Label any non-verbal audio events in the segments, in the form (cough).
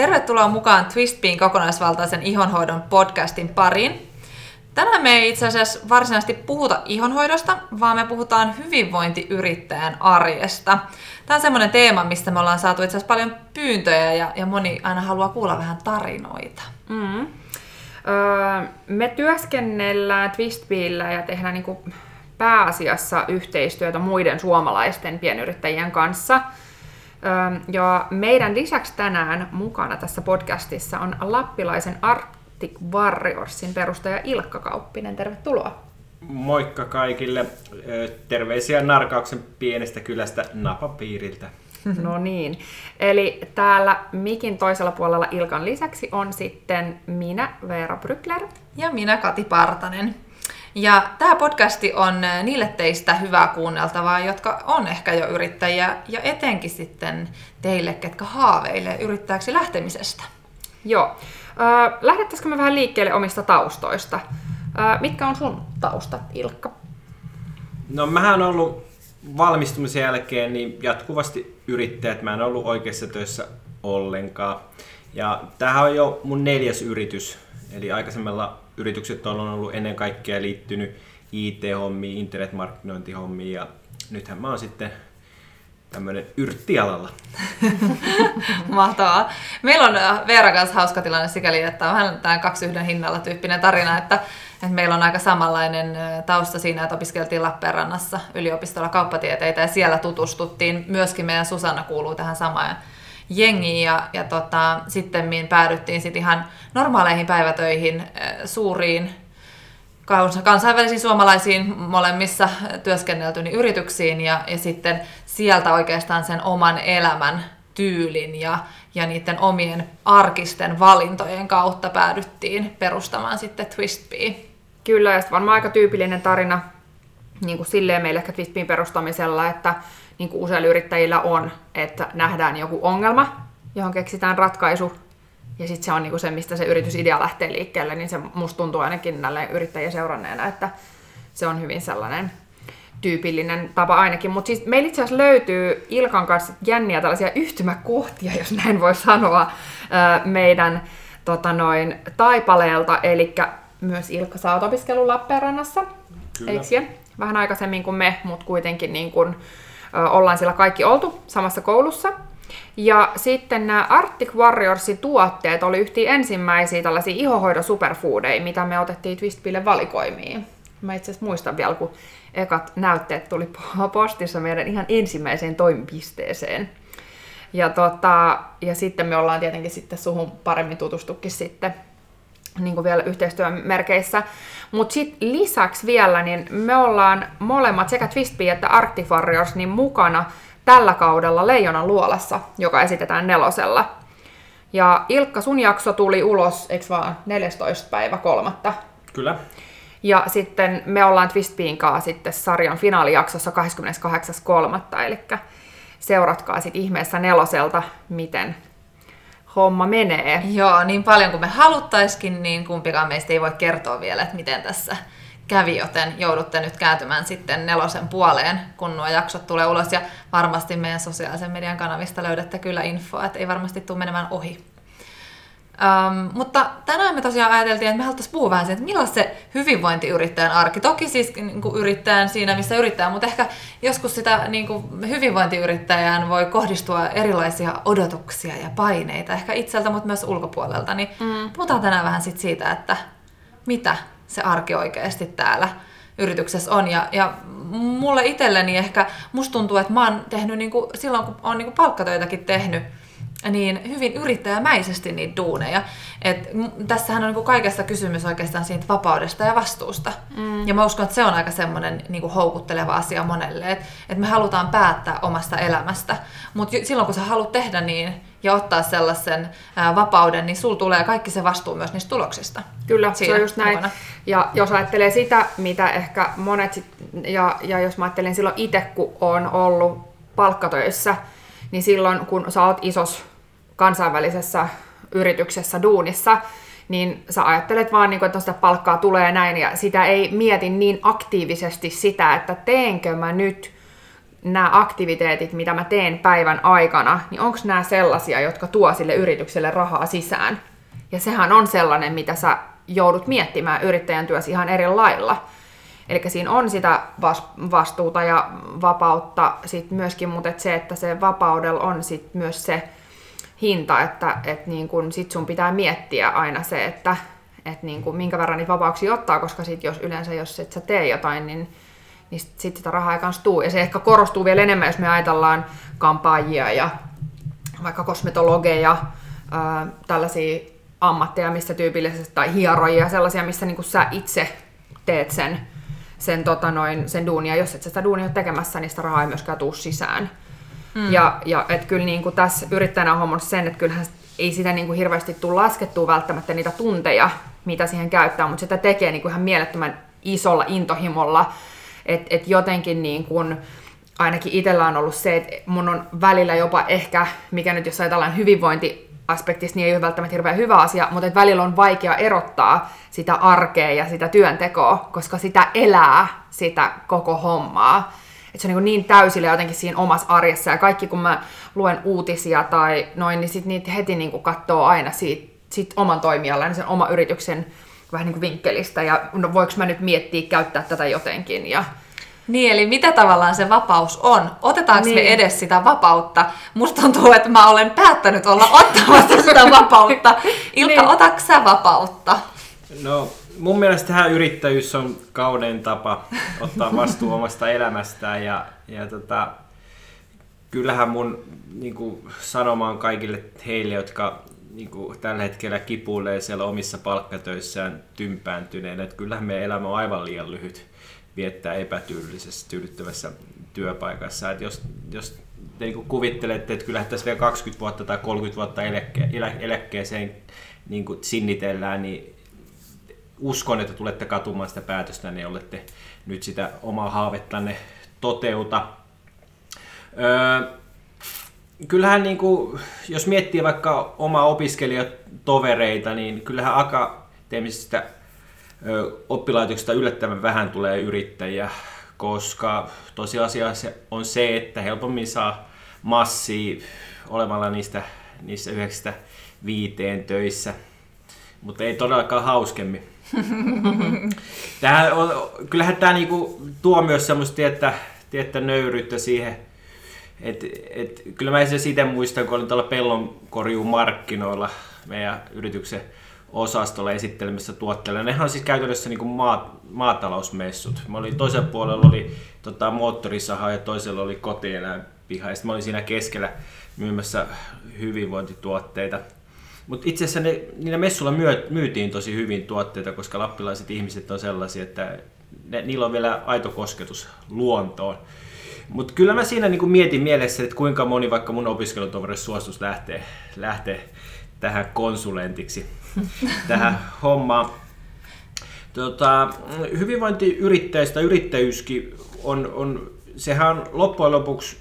Tervetuloa mukaan Twistbean kokonaisvaltaisen ihonhoidon podcastin pariin. Tänään me ei itse asiassa varsinaisesti puhuta ihonhoidosta, vaan me puhutaan hyvinvointiyrittäjän arjesta. Tämä on semmoinen teema, mistä me ollaan saatu itse asiassa paljon pyyntöjä ja, ja moni aina haluaa kuulla vähän tarinoita. Mm. Öö, me työskennellään Twistbeillä ja tehdään niinku pääasiassa yhteistyötä muiden suomalaisten pienyrittäjien kanssa. Ja meidän lisäksi tänään mukana tässä podcastissa on lappilaisen Arctic Warriorsin perustaja Ilkka Kauppinen. Tervetuloa! Moikka kaikille. Terveisiä Narkauksen pienestä kylästä Napapiiriltä. (laughs) No niin. Eli täällä mikin toisella puolella Ilkan lisäksi on sitten minä, Veera Brykler. Ja minä, Kati Partanen. Ja tämä podcasti on niille teistä hyvää kuunneltavaa, jotka on ehkä jo yrittäjiä, ja etenkin sitten teille, ketkä haaveilee yrittäjäksi lähtemisestä. Joo. Äh, lähdettäisikö me vähän liikkeelle omista taustoista? Äh, mitkä on sun taustat, Ilkka? No mähän on ollut valmistumisen jälkeen niin jatkuvasti yrittäjä, että mä en ollut oikeassa töissä ollenkaan. Ja tämähän on jo mun neljäs yritys, eli aikaisemmalla yritykset on ollut ennen kaikkea liittynyt IT-hommiin, internetmarkkinointihommiin ja nythän mä oon sitten tämmöinen yrttialalla. (laughs) Mahtavaa. Meillä on äh, Veera kanssa hauska tilanne sikäli, että on vähän tämä kaksi yhden hinnalla tyyppinen tarina, että, että meillä on aika samanlainen äh, tausta siinä, että opiskeltiin Lappeenrannassa yliopistolla kauppatieteitä ja siellä tutustuttiin. Myöskin meidän Susanna kuuluu tähän samaan jengiin ja, ja tota, sitten päädyttiin sit ihan normaaleihin päivätöihin äh, suuriin kansainvälisiin suomalaisiin molemmissa työskenneltyyn yrityksiin ja, ja sitten sieltä oikeastaan sen oman elämän tyylin ja, ja niiden omien arkisten valintojen kautta päädyttiin perustamaan sitten Twistbee. Kyllä, ja varmaan aika tyypillinen tarina niin kuin silleen meille ehkä Twistbeen perustamisella, että niin kuin useilla yrittäjillä on, että nähdään joku ongelma, johon keksitään ratkaisu, ja sitten se on niinku se, mistä se yritysidea lähtee liikkeelle, niin se musta tuntuu ainakin näille yrittäjien seuranneena, että se on hyvin sellainen tyypillinen tapa ainakin. Mutta siis meillä itse asiassa löytyy Ilkan kanssa jänniä tällaisia yhtymäkohtia, jos näin voi sanoa, meidän tota noin, taipaleelta. Eli myös Ilkka, sä oot opiskellut Lappeenrannassa, eikö Vähän aikaisemmin kuin me, mutta kuitenkin niin kun, ollaan siellä kaikki oltu samassa koulussa. Ja sitten nämä Arctic Warriorsin tuotteet oli yhti ensimmäisiä tällaisia ihohoidon superfoodeja, mitä me otettiin Twistpille valikoimiin. Mä itse asiassa muistan vielä, kun ekat näytteet tuli postissa meidän ihan ensimmäiseen toimipisteeseen. Ja, tota, ja sitten me ollaan tietenkin sitten suhun paremmin tutustukin sitten niin kuin vielä yhteistyön merkeissä. Mutta sitten lisäksi vielä, niin me ollaan molemmat sekä Twistbee että Arctic Warriors niin mukana tällä kaudella Leijonan luolassa, joka esitetään nelosella. Ja Ilkka, sun jakso tuli ulos, eikö vaan 14. päivä kolmatta? Kyllä. Ja sitten me ollaan Twistbeen kanssa sitten sarjan finaalijaksossa 28.3. Eli seuratkaa sitten ihmeessä neloselta, miten homma menee. Joo, niin paljon kuin me haluttaisikin, niin kumpikaan meistä ei voi kertoa vielä, että miten tässä kävi, joten joudutte nyt kääntymään sitten nelosen puoleen, kun nuo jaksot tulee ulos. Ja varmasti meidän sosiaalisen median kanavista löydätte kyllä infoa, että ei varmasti tule menemään ohi. Um, mutta tänään me tosiaan ajateltiin, että me haluttaisiin puhua vähän siitä, että millaista se hyvinvointiyrittäjän arki. Toki siis niin kuin yrittäjän siinä, missä yrittää, mutta ehkä joskus sitä niin kuin hyvinvointiyrittäjään voi kohdistua erilaisia odotuksia ja paineita, ehkä itseltä, mutta myös ulkopuolelta. Niin mm. puhutaan tänään vähän sit siitä, että mitä se arki oikeasti täällä yrityksessä on. Ja, ja mulle itselleni ehkä, musta tuntuu, että mä oon tehnyt niinku, silloin, kun oon niinku palkkatöitäkin tehnyt, niin hyvin yrittäjämäisesti niitä duuneja. Et tässähän on niinku kaikessa kysymys oikeastaan siitä vapaudesta ja vastuusta. Mm. Ja mä uskon, että se on aika semmoinen niinku houkutteleva asia monelle, että et me halutaan päättää omasta elämästä. Mutta silloin kun sä haluat tehdä niin ja ottaa sellaisen ää, vapauden, niin sul tulee kaikki se vastuu myös niistä tuloksista. Kyllä, se on just näin. Mukana. Ja jos ajattelee sitä, mitä ehkä monet, sit, ja, ja jos mä ajattelen silloin itse, kun on ollut palkkatöissä, niin silloin kun sä oot isos kansainvälisessä yrityksessä duunissa, niin sä ajattelet vaan, niin kuin, että sitä palkkaa tulee näin, ja sitä ei mieti niin aktiivisesti sitä, että teenkö mä nyt nämä aktiviteetit, mitä mä teen päivän aikana, niin onko nämä sellaisia, jotka tuo sille yritykselle rahaa sisään? Ja sehän on sellainen, mitä sä joudut miettimään yrittäjän työssä ihan eri lailla. Eli siinä on sitä vastuuta ja vapautta sit myöskin, mutta et se, että se vapaudella on sit myös se hinta, että et niin kun sit sun pitää miettiä aina se, että et niin kun minkä verran niitä vapauksia ottaa, koska sit jos yleensä jos et sä tee jotain, niin, niin sitten sit sitä rahaa ei kanssa tuu. Ja se ehkä korostuu vielä enemmän, jos me ajatellaan kampaajia ja vaikka kosmetologeja, ää, tällaisia ammatteja, missä tyypillisesti, tai hierojia, sellaisia, missä niin sä itse teet sen, sen, tota noin, sen duunia. Jos et sä sitä duunia ole tekemässä, niin sitä rahaa ei myöskään tuu sisään. Mm. Ja, ja et kyllä niin kuin tässä yrittäjänä on huomannut sen, että kyllähän ei sitä niin kuin hirveästi tule laskettua välttämättä niitä tunteja, mitä siihen käyttää, mutta sitä tekee niin kuin ihan mielettömän isolla intohimolla. Että et jotenkin niin kuin, ainakin itsellä on ollut se, että mun on välillä jopa ehkä, mikä nyt jos ajatellaan hyvinvointi aspektista niin ei ole välttämättä hirveän hyvä asia, mutta että välillä on vaikea erottaa sitä arkea ja sitä työntekoa, koska sitä elää sitä koko hommaa. Että se on niin, niin täysillä jotenkin siinä omassa arjessa. Ja kaikki kun mä luen uutisia tai noin, niin sit niitä heti niin kuin katsoo aina siitä, siitä oman toimialan, niin sen oman yrityksen vähän niin kuin vinkkelistä. Ja no voiko mä nyt miettiä käyttää tätä jotenkin. Ja niin, eli mitä tavallaan se vapaus on? Otetaanko niin. me edes sitä vapautta? Musta tuntuu, että mä olen päättänyt olla ottamatta sitä vapautta. (laughs) Ilkka, niin. otatko sä vapautta? No, mun mielestä tähän yrittäjyys on kaunein tapa ottaa vastuu (laughs) omasta elämästään ja, ja tota, kyllähän mun niin kuin, sanoma on kaikille heille, jotka niin kuin, tällä hetkellä kipuilee siellä omissa palkkatöissään tympääntyneen, että kyllähän meidän elämä on aivan liian lyhyt viettää epätyydellisessä, tyydyttävässä työpaikassa. Et jos, jos te niin kuvittelette, että kyllähän tässä vielä 20 vuotta tai 30 vuotta eläkke, elä, eläkkeeseen niin kuin sinnitellään, niin uskon, että tulette katumaan sitä päätöstä, niin olette nyt sitä omaa haavettanne toteuta. Öö, kyllähän niin kuin, jos miettii vaikka omaa opiskelijatovereita, niin kyllähän akateemisista oppilaitoksista yllättävän vähän tulee yrittäjiä, koska tosiasia on se, että helpommin saa massia olemalla niistä, niissä yhdeksästä viiteen töissä, mutta ei todellakaan hauskemmin. (laughs) Tähän on, kyllähän tämä niinku tuo myös semmoista tietä, tietä nöyryyttä siihen, et, et, kyllä mä siitä muistan, kun olin tuolla pellonkorjuun markkinoilla meidän yrityksen osastolla esittelemässä tuotteilla. Nehän on siis käytännössä niin kuin maat, maatalousmessut. Mä olin toisella puolella oli tota, moottorisaha ja toisella oli kotieläinpiha. Ja mä olin siinä keskellä myymässä hyvinvointituotteita. Mutta itse asiassa ne, niillä messuilla myö, myytiin tosi hyvin tuotteita, koska lappilaiset ihmiset on sellaisia, että ne, niillä on vielä aito kosketus luontoon. Mutta kyllä mä siinä niinku mietin mielessä, että kuinka moni vaikka mun opiskelutoverissa suostus lähtee, lähtee tähän konsulentiksi (laughs) tähän hommaan. Tota, hyvinvointiyrittäjistä yrittäjyyskin on, on, sehän on loppujen lopuksi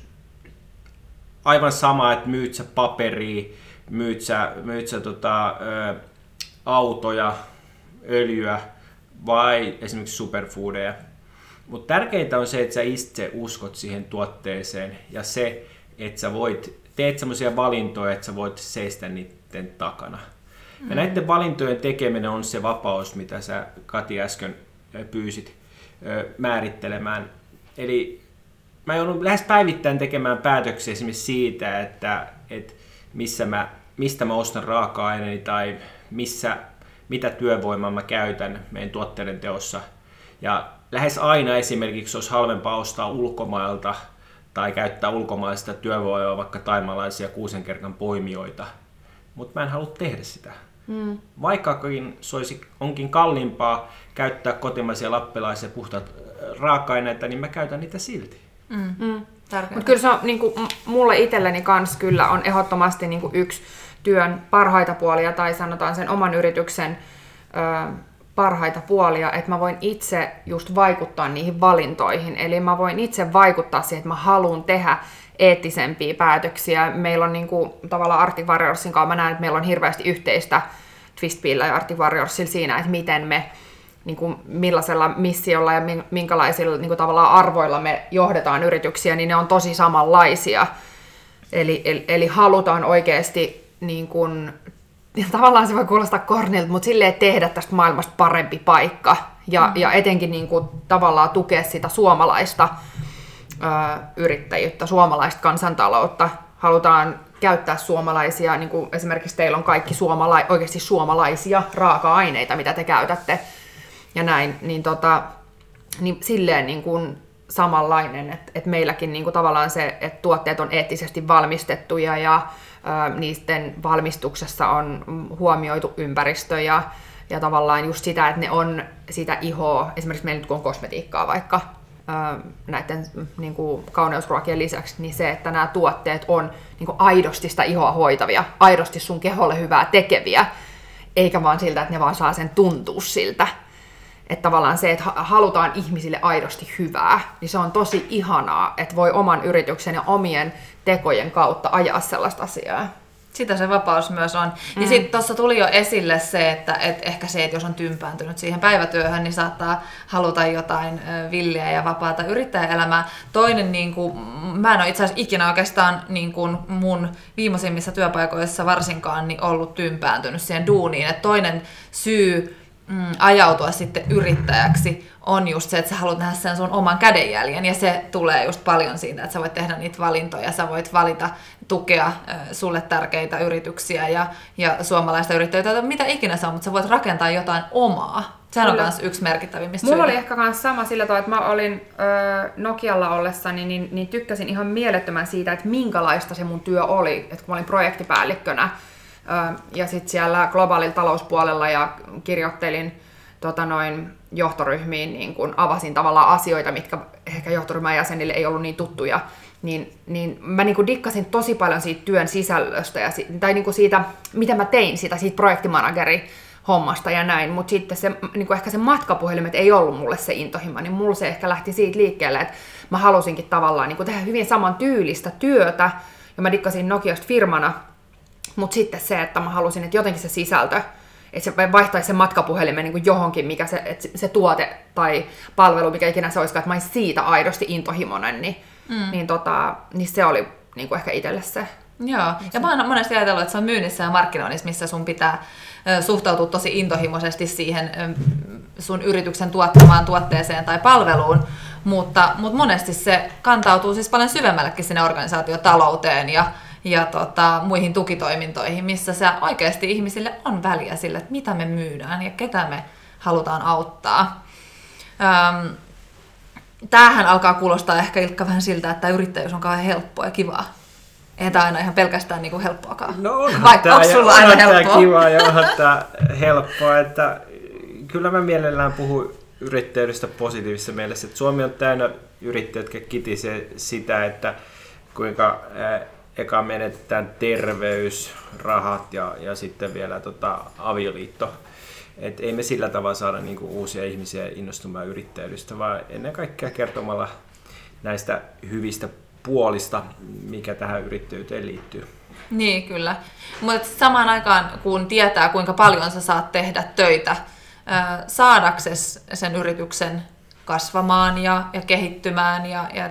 aivan sama, että myyt sä paperia, myyt sä, myyt sä tota, ö, autoja, öljyä vai esimerkiksi superfoodeja. Mutta tärkeintä on se, että sä itse uskot siihen tuotteeseen ja se, että sä voit, teet semmoisia valintoja, että sä voit seistä niiden takana. Ja näiden valintojen tekeminen on se vapaus, mitä sä Kati äsken pyysit määrittelemään. Eli mä joudun lähes päivittäin tekemään päätöksiä esimerkiksi siitä, että, että missä mä, mistä mä ostan raaka-aineeni tai missä, mitä työvoimaa mä käytän meidän tuotteiden teossa. Ja lähes aina esimerkiksi olisi halvempaa ostaa ulkomailta tai käyttää ulkomaista työvoimaa, vaikka taimalaisia kuusenkerkan poimijoita. Mutta mä en halua tehdä sitä. Mm. Vaikkakin se olisi, onkin kalliimpaa käyttää kotimaisia lappilaisia puhtaat raaka-aineita, niin mä käytän niitä silti. Mm. Mm. Mutta kyllä se on niin kuin, mulle itselleni kans kyllä on ehdottomasti niin kuin yksi työn parhaita puolia tai sanotaan sen oman yrityksen ö, parhaita puolia, että mä voin itse just vaikuttaa niihin valintoihin. Eli mä voin itse vaikuttaa siihen, että mä haluan tehdä eettisempiä päätöksiä. Meillä on niin kuin, tavallaan Arctic Warriorsin kanssa, mä näen, että meillä on hirveästi yhteistä Twistbilla ja Arctic Warriorsilla siinä, että miten me niin kuin millaisella missiolla ja minkälaisilla niin kuin tavallaan arvoilla me johdetaan yrityksiä, niin ne on tosi samanlaisia. Eli, eli, eli halutaan oikeasti niin kuin, tavallaan se voi kuulostaa kornilta, mutta silleen tehdä tästä maailmasta parempi paikka ja, mm. ja etenkin niin kuin, tavallaan tukea sitä suomalaista ö, yrittäjyyttä, suomalaista kansantaloutta. Halutaan käyttää suomalaisia, niin kuin esimerkiksi teillä on kaikki suomala- oikeasti suomalaisia raaka-aineita, mitä te käytätte ja näin, niin, tota, niin silleen niin kuin samanlainen, että, että meilläkin niin kuin tavallaan se, että tuotteet on eettisesti valmistettuja ja niiden valmistuksessa on huomioitu ympäristö ja, ja tavallaan just sitä, että ne on sitä ihoa, esimerkiksi meillä nyt kun on kosmetiikkaa vaikka, näiden niin kuin kauneusruokien lisäksi, niin se, että nämä tuotteet on niin kuin aidosti sitä ihoa hoitavia, aidosti sun keholle hyvää tekeviä, eikä vaan siltä, että ne vaan saa sen tuntua siltä. Että tavallaan se, että halutaan ihmisille aidosti hyvää, niin se on tosi ihanaa, että voi oman yrityksen ja omien tekojen kautta ajaa sellaista asiaa. Sitä se vapaus myös on. Mm. Ja sitten tuossa tuli jo esille se, että et ehkä se, että jos on tympääntynyt siihen päivätyöhön, niin saattaa haluta jotain villiä ja vapaata yrittäjäelämää. Toinen, niin kuin, mä en ole itse asiassa ikinä oikeastaan niin kuin mun viimeisimmissa työpaikoissa varsinkaan niin ollut tympääntynyt siihen duuniin. Et toinen syy mm, ajautua sitten yrittäjäksi on just se, että sä haluat nähdä sen sun oman kädenjäljen ja se tulee just paljon siitä, että sä voit tehdä niitä valintoja, sä voit valita tukea sulle tärkeitä yrityksiä ja, ja suomalaista yrittäjyyttä, mitä ikinä se on, mutta sä voit rakentaa jotain omaa. Sehän Kyllä. on myös yksi merkittävimmistä Mulla syitä. oli ehkä myös sama sillä tavalla, että mä olin ö, Nokialla ollessani, niin, niin tykkäsin ihan mielettömän siitä, että minkälaista se mun työ oli, että kun mä olin projektipäällikkönä ja sitten siellä globaalilla talouspuolella ja kirjoittelin tota noin, johtoryhmiin niin kun avasin tavallaan asioita, mitkä ehkä johtoryhmän jäsenille ei ollut niin tuttuja, niin, niin mä niin dikkasin tosi paljon siitä työn sisällöstä ja, tai niin siitä, mitä mä tein sitä, siitä projektimanageri hommasta ja näin, mutta sitten se, niin ehkä se matkapuhelimet ei ollut mulle se intohimo, niin mulla se ehkä lähti siitä liikkeelle, että mä halusinkin tavallaan niin tehdä hyvin saman tyylistä työtä, ja mä dikkasin Nokiasta firmana, mutta sitten se, että mä halusin, että jotenkin se sisältö että se vaihtaisi sen matkapuhelimen niin johonkin, mikä se, että se tuote tai palvelu, mikä ikinä se olisikaan, että mä olisin siitä aidosti intohimoinen, niin, mm. niin, tota, niin se oli niin kuin ehkä itselle se. Joo, ja mä oon monesti ajatellut, että se on myynnissä ja markkinoinnissa, missä sun pitää suhtautua tosi intohimoisesti siihen sun yrityksen tuottamaan tuotteeseen tai palveluun, mutta, mutta monesti se kantautuu siis paljon syvemmällekin sinne organisaatiotalouteen ja, ja tota, muihin tukitoimintoihin, missä se oikeasti ihmisille on väliä sille, että mitä me myydään ja ketä me halutaan auttaa. Öm, tämähän alkaa kuulostaa ehkä Ilkka vähän siltä, että yrittäjyys on kauhean helppoa ja kivaa. Eihän tämä aina ihan pelkästään niinku helppoakaan. No onhan Vai, tämä, onko sulla aina helppoa? Tämä kiva ja onhan tämä helppoa. Että kyllä mä mielellään puhun yrittäjyydestä positiivisessa mielessä. Että Suomi on täynnä yrittäjät, jotka kitisee sitä, että kuinka eka menetetään terveys, rahat ja, ja sitten vielä tota, avioliitto. Et ei me sillä tavalla saada niinku uusia ihmisiä innostumaan yrittäjyydestä, vaan ennen kaikkea kertomalla näistä hyvistä puolista, mikä tähän yrittäjyyteen liittyy. Niin, kyllä. Mutta samaan aikaan, kun tietää, kuinka paljon sä saat tehdä töitä, saadaksesi sen yrityksen kasvamaan ja, ja kehittymään ja, ja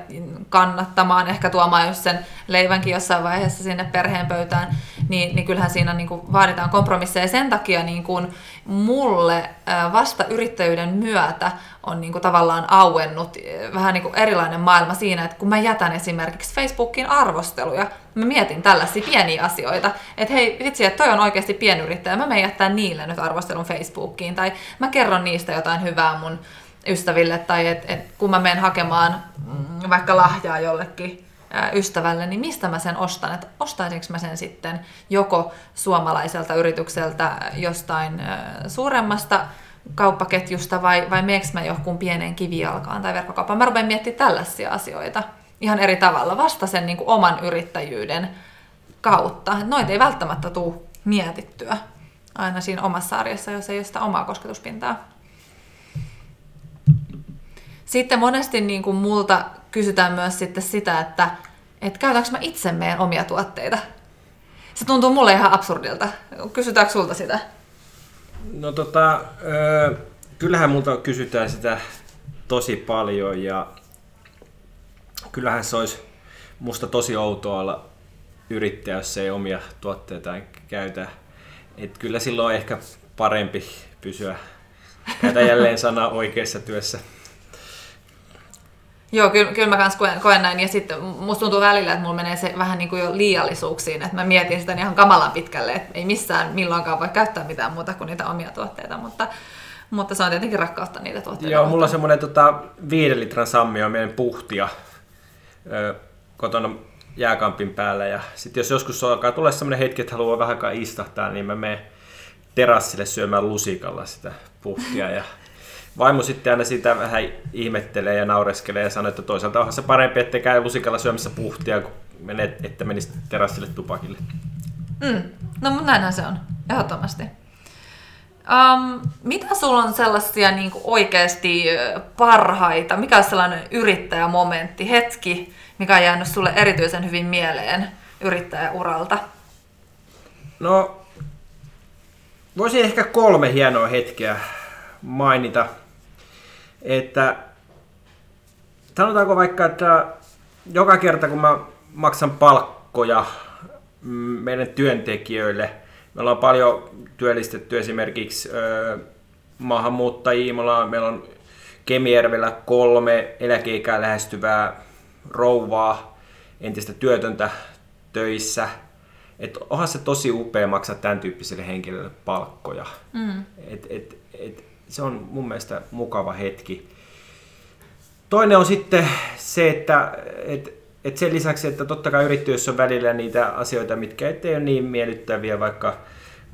kannattamaan, ehkä tuomaan just sen leivänkin jossain vaiheessa sinne perheen pöytään, niin, niin kyllähän siinä niin kuin vaaditaan kompromisseja. Sen takia niin kuin mulle vasta yrittäjyyden myötä on niin kuin tavallaan auennut vähän niin kuin erilainen maailma siinä, että kun mä jätän esimerkiksi Facebookin arvosteluja, mä mietin tällaisia pieniä asioita, että hei vitsi, että toi on oikeasti pienyrittäjä, mä menen jättää niille nyt arvostelun Facebookiin, tai mä kerron niistä jotain hyvää mun ystäville, tai että et kun mä menen hakemaan mm, vaikka lahjaa jollekin ystävälle, niin mistä mä sen ostan? Että ostaisinko mä sen sitten joko suomalaiselta yritykseltä jostain suuremmasta kauppaketjusta vai, vai meneekö mä johonkin pieneen kivijalkaan tai verkkokauppaan. Mä rupean miettimään tällaisia asioita ihan eri tavalla vasta sen niin kuin oman yrittäjyyden kautta. Noita ei välttämättä tule mietittyä aina siinä omassa arjessa, jos ei ole sitä omaa kosketuspintaa. Sitten monesti niin kuin multa kysytään myös sitten sitä, että et käytänkö mä itse meidän omia tuotteita. Se tuntuu mulle ihan absurdilta. Kysytäänkö sulta sitä? No tota, kyllähän multa kysytään sitä tosi paljon ja kyllähän se olisi musta tosi outoa olla yrittäjä, jos ei omia tuotteitaan käytä. Et kyllä silloin on ehkä parempi pysyä käytä jälleen sana oikeassa työssä. Joo, kyllä, kyllä mä kans koen, koen näin. Ja sitten musta tuntuu välillä, että mulla menee se vähän niin kuin jo liiallisuuksiin, että mä mietin sitä ihan kamalan pitkälle, että ei missään milloinkaan voi käyttää mitään muuta kuin niitä omia tuotteita, mutta, mutta se on tietenkin rakkautta niitä tuotteita. Joo, mulla on semmoinen tota, viiden litran sammi on meidän puhtia ö, kotona jääkampin päällä. Ja sitten jos joskus alkaa tulla semmoinen hetki, että haluaa vähän istahtaa, niin mä menen terassille syömään lusikalla sitä puhtia. Ja vaimo sitten aina sitä vähän ihmettelee ja naureskelee ja sanoo, että toisaalta onhan se parempi, että käy lusikalla syömässä puhtia, kun menet, että menisi terassille tupakille. Mm. No mutta näinhän se on, ehdottomasti. Um, mitä sulla on sellaisia niin kuin oikeasti parhaita, mikä on sellainen yrittäjämomentti, hetki, mikä on jäänyt sulle erityisen hyvin mieleen yrittäjäuralta? No, voisin ehkä kolme hienoa hetkeä mainita. Että sanotaanko vaikka, että joka kerta kun mä maksan palkkoja meidän työntekijöille, me ollaan paljon työllistetty esimerkiksi maahanmuuttajia, me ollaan, meillä on Kemijärvellä kolme eläkeikää lähestyvää rouvaa, entistä työtöntä töissä. Et onhan se tosi upea maksaa tämän tyyppiselle henkilölle palkkoja. Mm. Et, et, et, se on mun mielestä mukava hetki. Toinen on sitten se, että et, et sen lisäksi, että totta kai yrittäjyys on välillä niitä asioita, mitkä ettei ole niin miellyttäviä, vaikka,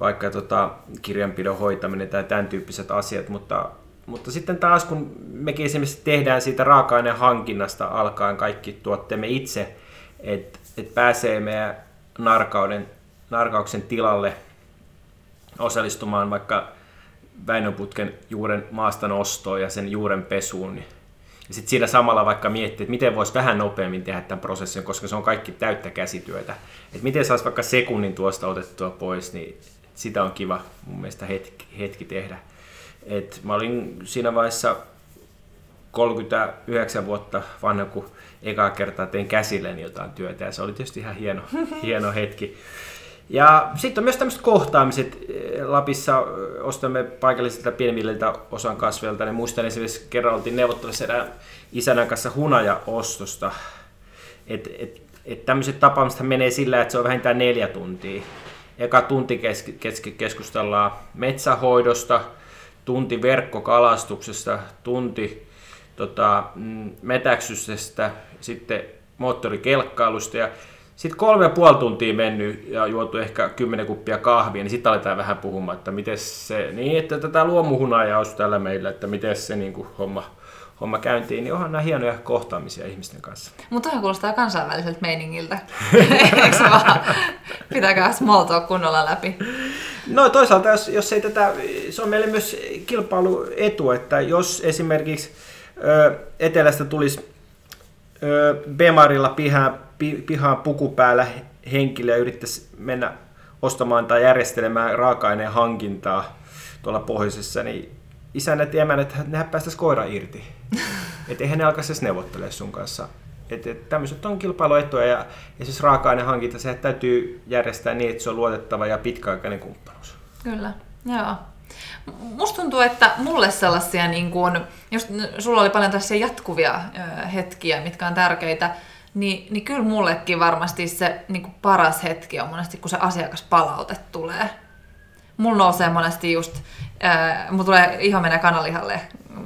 vaikka tota, kirjanpidon hoitaminen tai tämän tyyppiset asiat, mutta mutta sitten taas kun mekin esimerkiksi tehdään siitä raaka-aineen hankinnasta alkaen kaikki tuotteemme itse, että et pääsee meidän narkauden, narkauksen tilalle osallistumaan vaikka Väinöputken juuren maasta nostoon ja sen juuren pesuun. Niin- ja sitten siinä samalla vaikka miettiä, että miten voisi vähän nopeammin tehdä tämän prosessin, koska se on kaikki täyttä käsityötä. Että miten saisi vaikka sekunnin tuosta otettua pois, niin sitä on kiva mun mielestä hetki, hetki tehdä. Et mä olin siinä vaiheessa 39 vuotta vanha, kun ekaa kertaa tein käsilleni jotain työtä ja se oli tietysti ihan hieno, (laughs) hieno hetki. Ja sitten on myös tämmöiset kohtaamiset. Lapissa ostamme paikallisilta pienemmiltä osan kasveilta. Niin muistan esimerkiksi kerran oltiin neuvottelussa erään isänän kanssa hunaja-ostosta. Että et, et tämmöiset tapaamiset menee sillä, että se on vähintään neljä tuntia. Eka tunti kes, kes, keskustellaan metsähoidosta, tunti verkkokalastuksesta, tunti tota, mm, metäksyksestä, sitten moottorikelkkailusta ja sitten kolme ja puoli tuntia mennyt ja juotu ehkä kymmenen kuppia kahvia, niin sitten aletaan vähän puhumaan, että miten se, niin että tätä luomuhunajaa olisi tällä meillä, että miten se niin kuin, homma, homma käyntiin, niin onhan nämä hienoja kohtaamisia ihmisten kanssa. Mutta tämä kuulostaa kansainväliseltä meiningiltä. (laughs) Eikö vaan? Pitäkää small talk kunnolla läpi. No toisaalta, jos, jos ei tätä, se on meille myös kilpailuetu, että jos esimerkiksi ö, etelästä tulisi Bemarilla pihaan, pi, pihaan puku päällä henkilö yrittäisi mennä ostamaan tai järjestelemään raaka-aineen hankintaa tuolla pohjoisessa, niin isännät ja emännät, nehän päästäisiin koira irti. (laughs) Että eihän ne alkaisi edes neuvottelemaan sun kanssa. Että et, tämmöiset on kilpailuetuja ja, ja siis raaka-ainehankinta, se täytyy järjestää niin, että se on luotettava ja pitkäaikainen kumppanuus. Kyllä, joo. Musta tuntuu, että mulle sellaisia, niin kun, jos sulla oli paljon tässä jatkuvia hetkiä, mitkä on tärkeitä, niin, niin kyllä mullekin varmasti se niin paras hetki on monesti, kun se asiakaspalaute tulee. Mulla nousee monesti just, äh, mulla tulee ihan menee kanalihalle,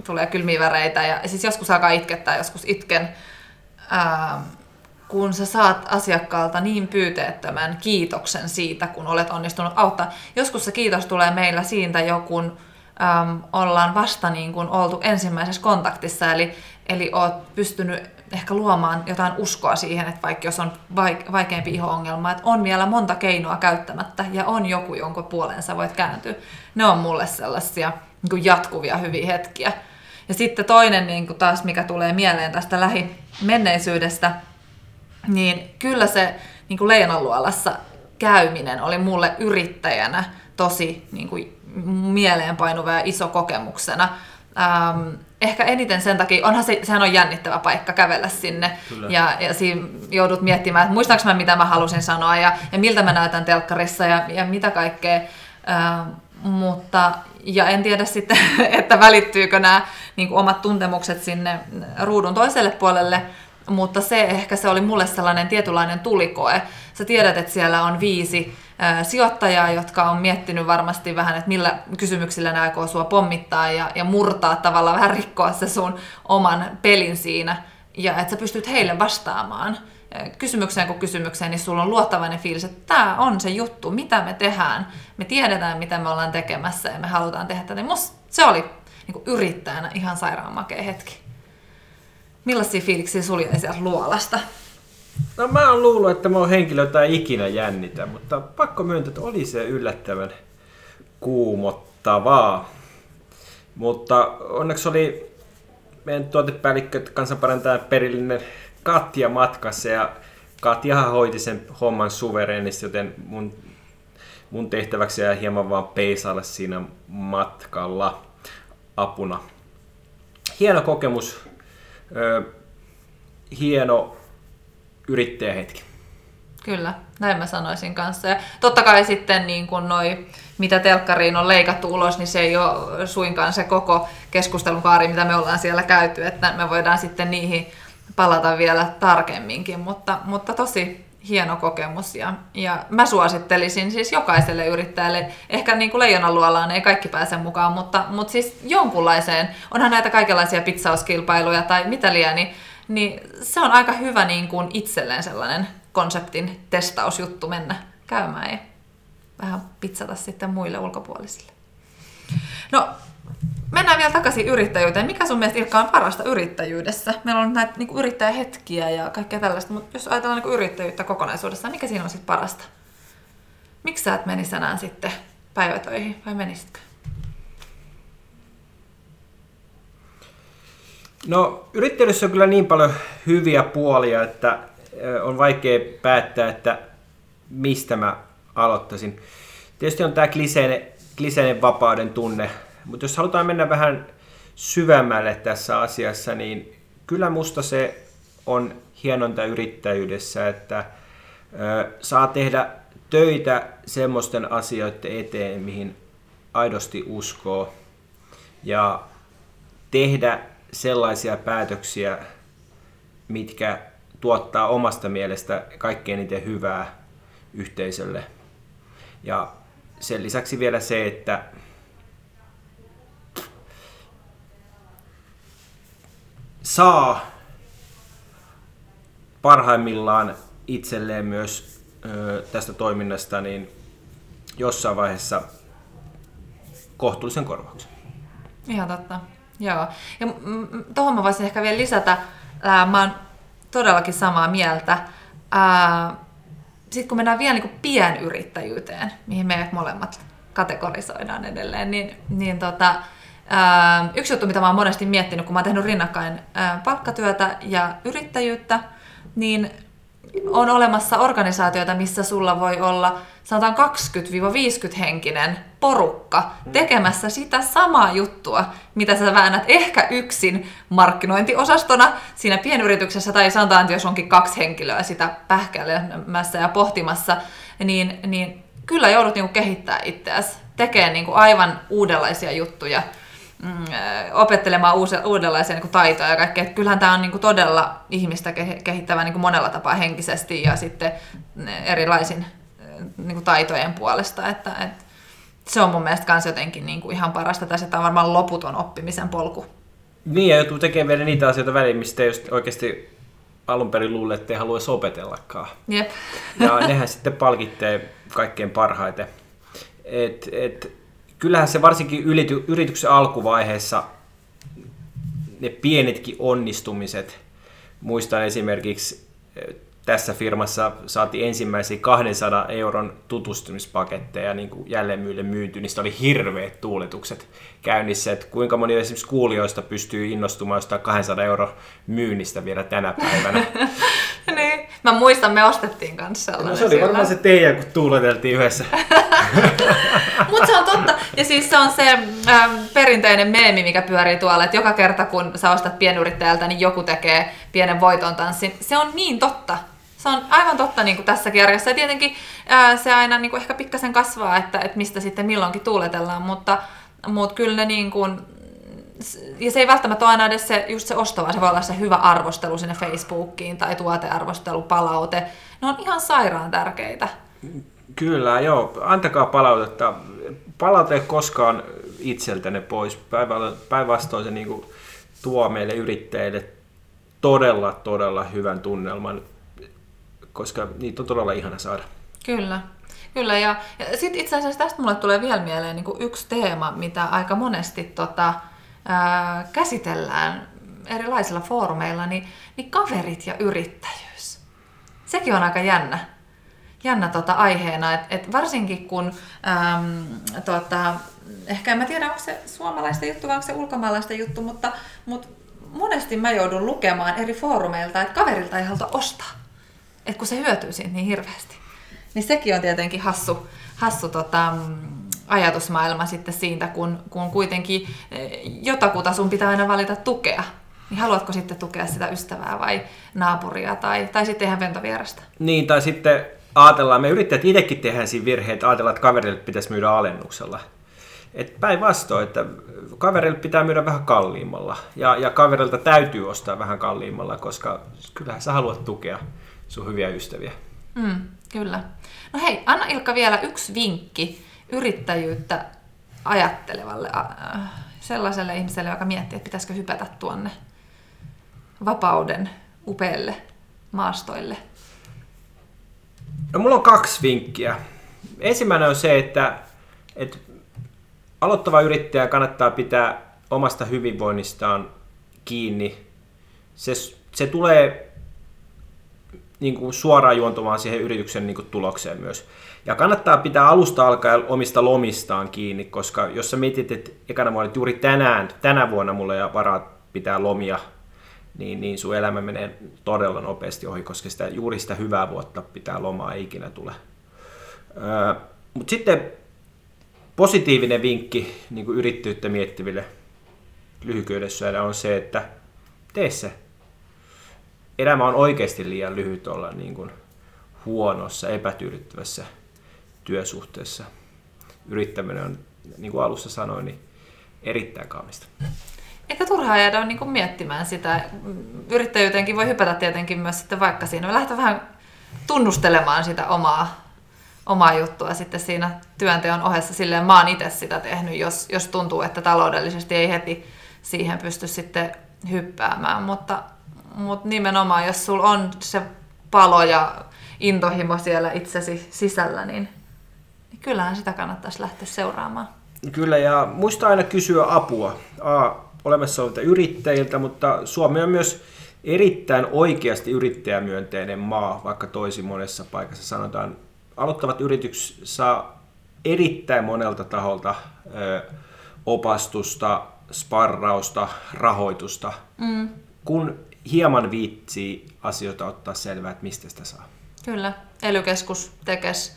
tulee kylmiä väreitä ja siis joskus alkaa itkettää, joskus itken ää, kun sä saat asiakkaalta niin pyyteettömän kiitoksen siitä, kun olet onnistunut auttaa. Joskus se kiitos tulee meillä siitä jo, kun äm, ollaan vasta niin kuin oltu ensimmäisessä kontaktissa, eli, eli oot pystynyt ehkä luomaan jotain uskoa siihen, että vaikka jos on vaik- vaikeampi iho-ongelma, että on vielä monta keinoa käyttämättä ja on joku, jonka puoleen sä voit kääntyä. Ne on mulle sellaisia niin kuin jatkuvia hyviä hetkiä. Ja sitten toinen niin kuin taas, mikä tulee mieleen tästä lähimenneisyydestä, niin kyllä se niin kuin Leijonanluolassa käyminen oli mulle yrittäjänä tosi niin kuin mieleenpainuva ja iso kokemuksena. Ähm, ehkä eniten sen takia, onhan se, sehän on jännittävä paikka kävellä sinne. Kyllä. Ja, ja siinä joudut miettimään, että muistaaks mä mitä mä halusin sanoa ja, ja miltä mä näytän telkkarissa ja, ja mitä kaikkea. Ähm, mutta, ja en tiedä sitten, (laughs) että välittyykö nämä niin omat tuntemukset sinne ruudun toiselle puolelle, mutta se ehkä se oli mulle sellainen tietynlainen tulikoe. Sä tiedät, että siellä on viisi sijoittajaa, jotka on miettinyt varmasti vähän, että millä kysymyksillä nämä aikoo sua pommittaa ja, ja murtaa tavallaan vähän rikkoa se sun oman pelin siinä ja että sä pystyt heille vastaamaan kysymykseen kuin kysymykseen, niin sulla on luottavainen fiilis, että tämä on se juttu, mitä me tehdään. Me tiedetään, mitä me ollaan tekemässä ja me halutaan tehdä tätä. Musta se oli niin yrittäjänä ihan sairaan makea hetki. Millaisia fiiliksiä sulla sieltä luolasta? No mä oon luullut, että mä oon henkilö, jota ei ikinä jännitä, mutta pakko myöntää, että oli se yllättävän kuumottavaa. Mutta onneksi oli meidän tuotepäällikkö, kansanparantaja perillinen Katja matkassa ja Katjahan hoiti sen homman suvereenisti, joten mun, mun tehtäväksi jäi hieman vaan peisailla siinä matkalla apuna. Hieno kokemus, ö, hieno yrittäjähetki. Kyllä, näin mä sanoisin kanssa. Ja totta kai sitten niin kun noi, mitä telkkariin on leikattu ulos, niin se ei ole suinkaan se koko keskustelun kaari, mitä me ollaan siellä käyty, että me voidaan sitten niihin palata vielä tarkemminkin, mutta, mutta tosi hieno kokemus ja, ja mä suosittelisin siis jokaiselle yrittäjälle, ehkä niin kuin leijonan ei kaikki pääse mukaan, mutta, mutta siis jonkunlaiseen, onhan näitä kaikenlaisia pizzauskilpailuja tai mitä liian, niin, niin se on aika hyvä niin kuin itselleen sellainen konseptin testausjuttu mennä käymään ja vähän pizzata sitten muille ulkopuolisille. No, mennään vielä takaisin yrittäjyyteen. Mikä sun mielestä Ilkka on parasta yrittäjyydessä? Meillä on näitä niin yrittäjähetkiä ja kaikkea tällaista, mutta jos ajatellaan niin yrittäjyyttä kokonaisuudessaan, mikä siinä on sitten parasta? Miksi sä et menisi enää sitten päivätöihin vai menisitkö? No yrittäjyydessä on kyllä niin paljon hyviä puolia, että on vaikea päättää, että mistä mä aloittaisin. Tietysti on tämä kliseinen, kliseinen vapauden tunne, mutta jos halutaan mennä vähän syvemmälle tässä asiassa, niin kyllä musta se on hienonta yrittäjyydessä, että saa tehdä töitä semmoisten asioiden eteen, mihin aidosti uskoo, ja tehdä sellaisia päätöksiä, mitkä tuottaa omasta mielestä kaikkein eniten hyvää yhteisölle. Ja sen lisäksi vielä se, että saa parhaimmillaan itselleen myös tästä toiminnasta niin jossain vaiheessa kohtuullisen korvauksen. Ihan totta. Joo. Ja tuohon mä voisin ehkä vielä lisätä, ää, mä oon todellakin samaa mieltä. Sitten kun mennään vielä niin pienyrittäjyyteen, mihin meidät molemmat kategorisoidaan edelleen, niin, niin tota, yksi juttu, mitä mä oon monesti miettinyt, kun mä oon tehnyt rinnakkain palkkatyötä ja yrittäjyyttä, niin on olemassa organisaatioita, missä sulla voi olla sanotaan 20-50 henkinen porukka tekemässä sitä samaa juttua, mitä sä väännät ehkä yksin markkinointiosastona siinä pienyrityksessä, tai sanotaan, että jos onkin kaksi henkilöä sitä pähkäilemässä ja pohtimassa, niin, niin kyllä joudut niinku kehittää itseäsi, tekee niinku aivan uudenlaisia juttuja, mm, opettelemaan uudenlaisia niin kuin taitoja ja kaikkea. Että kyllähän tämä on niin kuin todella ihmistä kehittävä niin kuin monella tapaa henkisesti ja sitten erilaisin niin kuin taitojen puolesta. Että, että se on mun mielestä myös jotenkin niin kuin ihan parasta. Tässä on varmaan loputon oppimisen polku. Niin, ja joutuu tekemään vielä niitä asioita väliin, mistä just oikeasti alun perin luulee, että ei halua opetellakaan. Jep. Ja nehän sitten palkittee kaikkein parhaiten. Et, et, kyllähän se varsinkin ylity, yrityksen alkuvaiheessa ne pienetkin onnistumiset, muistan esimerkiksi tässä firmassa saatiin ensimmäisiä 200 euron tutustumispaketteja niin kuin jälleenmyyjille myyty, niin oli hirveät tuuletukset käynnissä, että kuinka moni esimerkiksi kuulijoista pystyy innostumaan jostain 200 euro myynnistä vielä tänä päivänä. (laughs) niin, Mä muistan, me ostettiin kanssa sellainen. No se oli varmaan se teidän, kun tuuleteltiin yhdessä. (laughs) Mutta se on totta. Ja siis se on se ähm, perinteinen meemi, mikä pyörii tuolla, että joka kerta kun sä ostat pienyrittäjältä, niin joku tekee pienen voiton tanssin. Se on niin totta. Se on aivan totta niin kuin tässä kirjassa. Ja tietenkin ää, se aina niin kuin ehkä pikkasen kasvaa, että, että mistä sitten milloinkin tuuletellaan, mutta, mutta kyllä ne niin kuin, ja se ei välttämättä ole aina edes se, just se osto, vaan se voi olla se hyvä arvostelu sinne Facebookiin tai tuotearvostelu, palaute. Ne on ihan sairaan tärkeitä. Kyllä, joo. Antakaa palautetta. Palaute ei koskaan itseltänne pois. Päinvastoin se niin kuin, tuo meille yrittäjille todella, todella hyvän tunnelman koska niitä on todella ihana saada. Kyllä. Kyllä, ja, ja sitten itse asiassa tästä mulle tulee vielä mieleen niin yksi teema, mitä aika monesti tota, ää, käsitellään erilaisilla foorumeilla, niin, niin kaverit ja yrittäjyys. Sekin on aika jännä, jännä tota aiheena, että et varsinkin kun äm, tota, ehkä en mä tiedä, onko se suomalaista juttu vai onko se ulkomaalaista juttu, mutta, mutta monesti mä joudun lukemaan eri foorumeilta, että kaverilta ei haluta ostaa että kun se hyötyy siitä niin hirveästi. Niin sekin on tietenkin hassu, hassu tota, ajatusmaailma sitten siitä, kun, kun kuitenkin eh, jotakuta sun pitää aina valita tukea. Niin haluatko sitten tukea sitä ystävää vai naapuria tai, tai sitten ihan ventovierasta? Niin, tai sitten ajatellaan, me yrittäjät itsekin tehdään siinä virheet, ajatellaan, että kaverille pitäisi myydä alennuksella. Et päinvastoin, että kaverille pitää myydä vähän kalliimmalla ja, ja kaverilta täytyy ostaa vähän kalliimmalla, koska kyllähän sä haluat tukea sun hyviä ystäviä. Mm, kyllä. No hei, anna Ilkka vielä yksi vinkki yrittäjyyttä ajattelevalle äh, sellaiselle ihmiselle, joka miettii, että pitäisikö hypätä tuonne vapauden upeille maastoille. No mulla on kaksi vinkkiä. Ensimmäinen on se, että, että aloittava yrittäjä kannattaa pitää omasta hyvinvoinnistaan kiinni. Se, se tulee niin kuin suoraan juontumaan siihen yrityksen niin kuin tulokseen myös. Ja kannattaa pitää alusta alkaen omista lomistaan kiinni, koska jos sä mietit, että ekana vuonna, että juuri tänään, tänä vuonna mulla ei varaa pitää lomia, niin, niin sun elämä menee todella nopeasti ohi, koska sitä, juuri sitä hyvää vuotta pitää lomaa ei ikinä tule. Öö, Mutta sitten positiivinen vinkki niin kuin yrittäjyyttä miettiville lyhykyydessä on se, että tee se elämä on oikeasti liian lyhyt olla niin kuin huonossa, epätyydyttävässä työsuhteessa. Yrittäminen on, niin kuin alussa sanoin, niin erittäin kaamista. Eikä turhaa jäädä niin kuin miettimään sitä. Yrittäjyyteenkin voi hypätä tietenkin myös sitten vaikka siinä. Lähteä vähän tunnustelemaan sitä omaa, omaa juttua sitten siinä työnteon ohessa. Silleen mä oon itse sitä tehnyt, jos, jos tuntuu, että taloudellisesti ei heti siihen pysty sitten hyppäämään. Mutta mutta nimenomaan, jos sulla on se palo ja intohimo siellä itsesi sisällä, niin, niin kyllähän sitä kannattaisi lähteä seuraamaan. Kyllä, ja muista aina kysyä apua. A, olemassa olevilta yrittäjiltä, mutta Suomi on myös erittäin oikeasti yrittäjämyönteinen maa, vaikka toisin monessa paikassa sanotaan. Aloittavat yritykset saa erittäin monelta taholta ö, opastusta, sparrausta, rahoitusta. Mm. Kun hieman viitsii asioita ottaa selvää, että mistä sitä saa. Kyllä, elykeskus, tekes,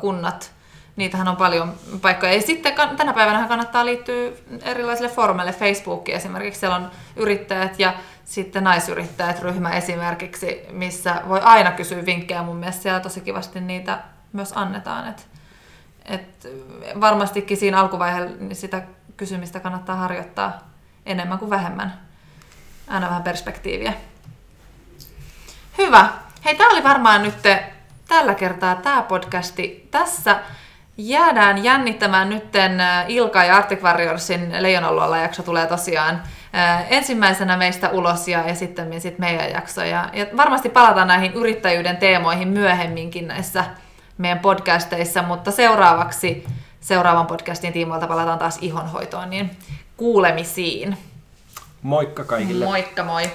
kunnat, niitähän on paljon paikkoja. Ja sitten tänä päivänä kannattaa liittyä erilaisille foorumeille, Facebookiin esimerkiksi, siellä on yrittäjät ja sitten naisyrittäjät ryhmä esimerkiksi, missä voi aina kysyä vinkkejä. Mun mielestä siellä tosi kivasti niitä myös annetaan. Et, et varmastikin siinä alkuvaiheella sitä kysymistä kannattaa harjoittaa enemmän kuin vähemmän aina vähän perspektiiviä. Hyvä. Hei, tämä oli varmaan nyt tällä kertaa tämä podcasti. Tässä jäädään jännittämään nytten Ilka ja Arctic Warriorsin Leijonaluola jakso tulee tosiaan ensimmäisenä meistä ulos ja, ja sitten sit meidän jakso. Ja, ja varmasti palataan näihin yrittäjyyden teemoihin myöhemminkin näissä meidän podcasteissa, mutta seuraavaksi seuraavan podcastin tiimoilta palataan taas ihonhoitoon, niin kuulemisiin. Moikka kaikille. Moikka moi.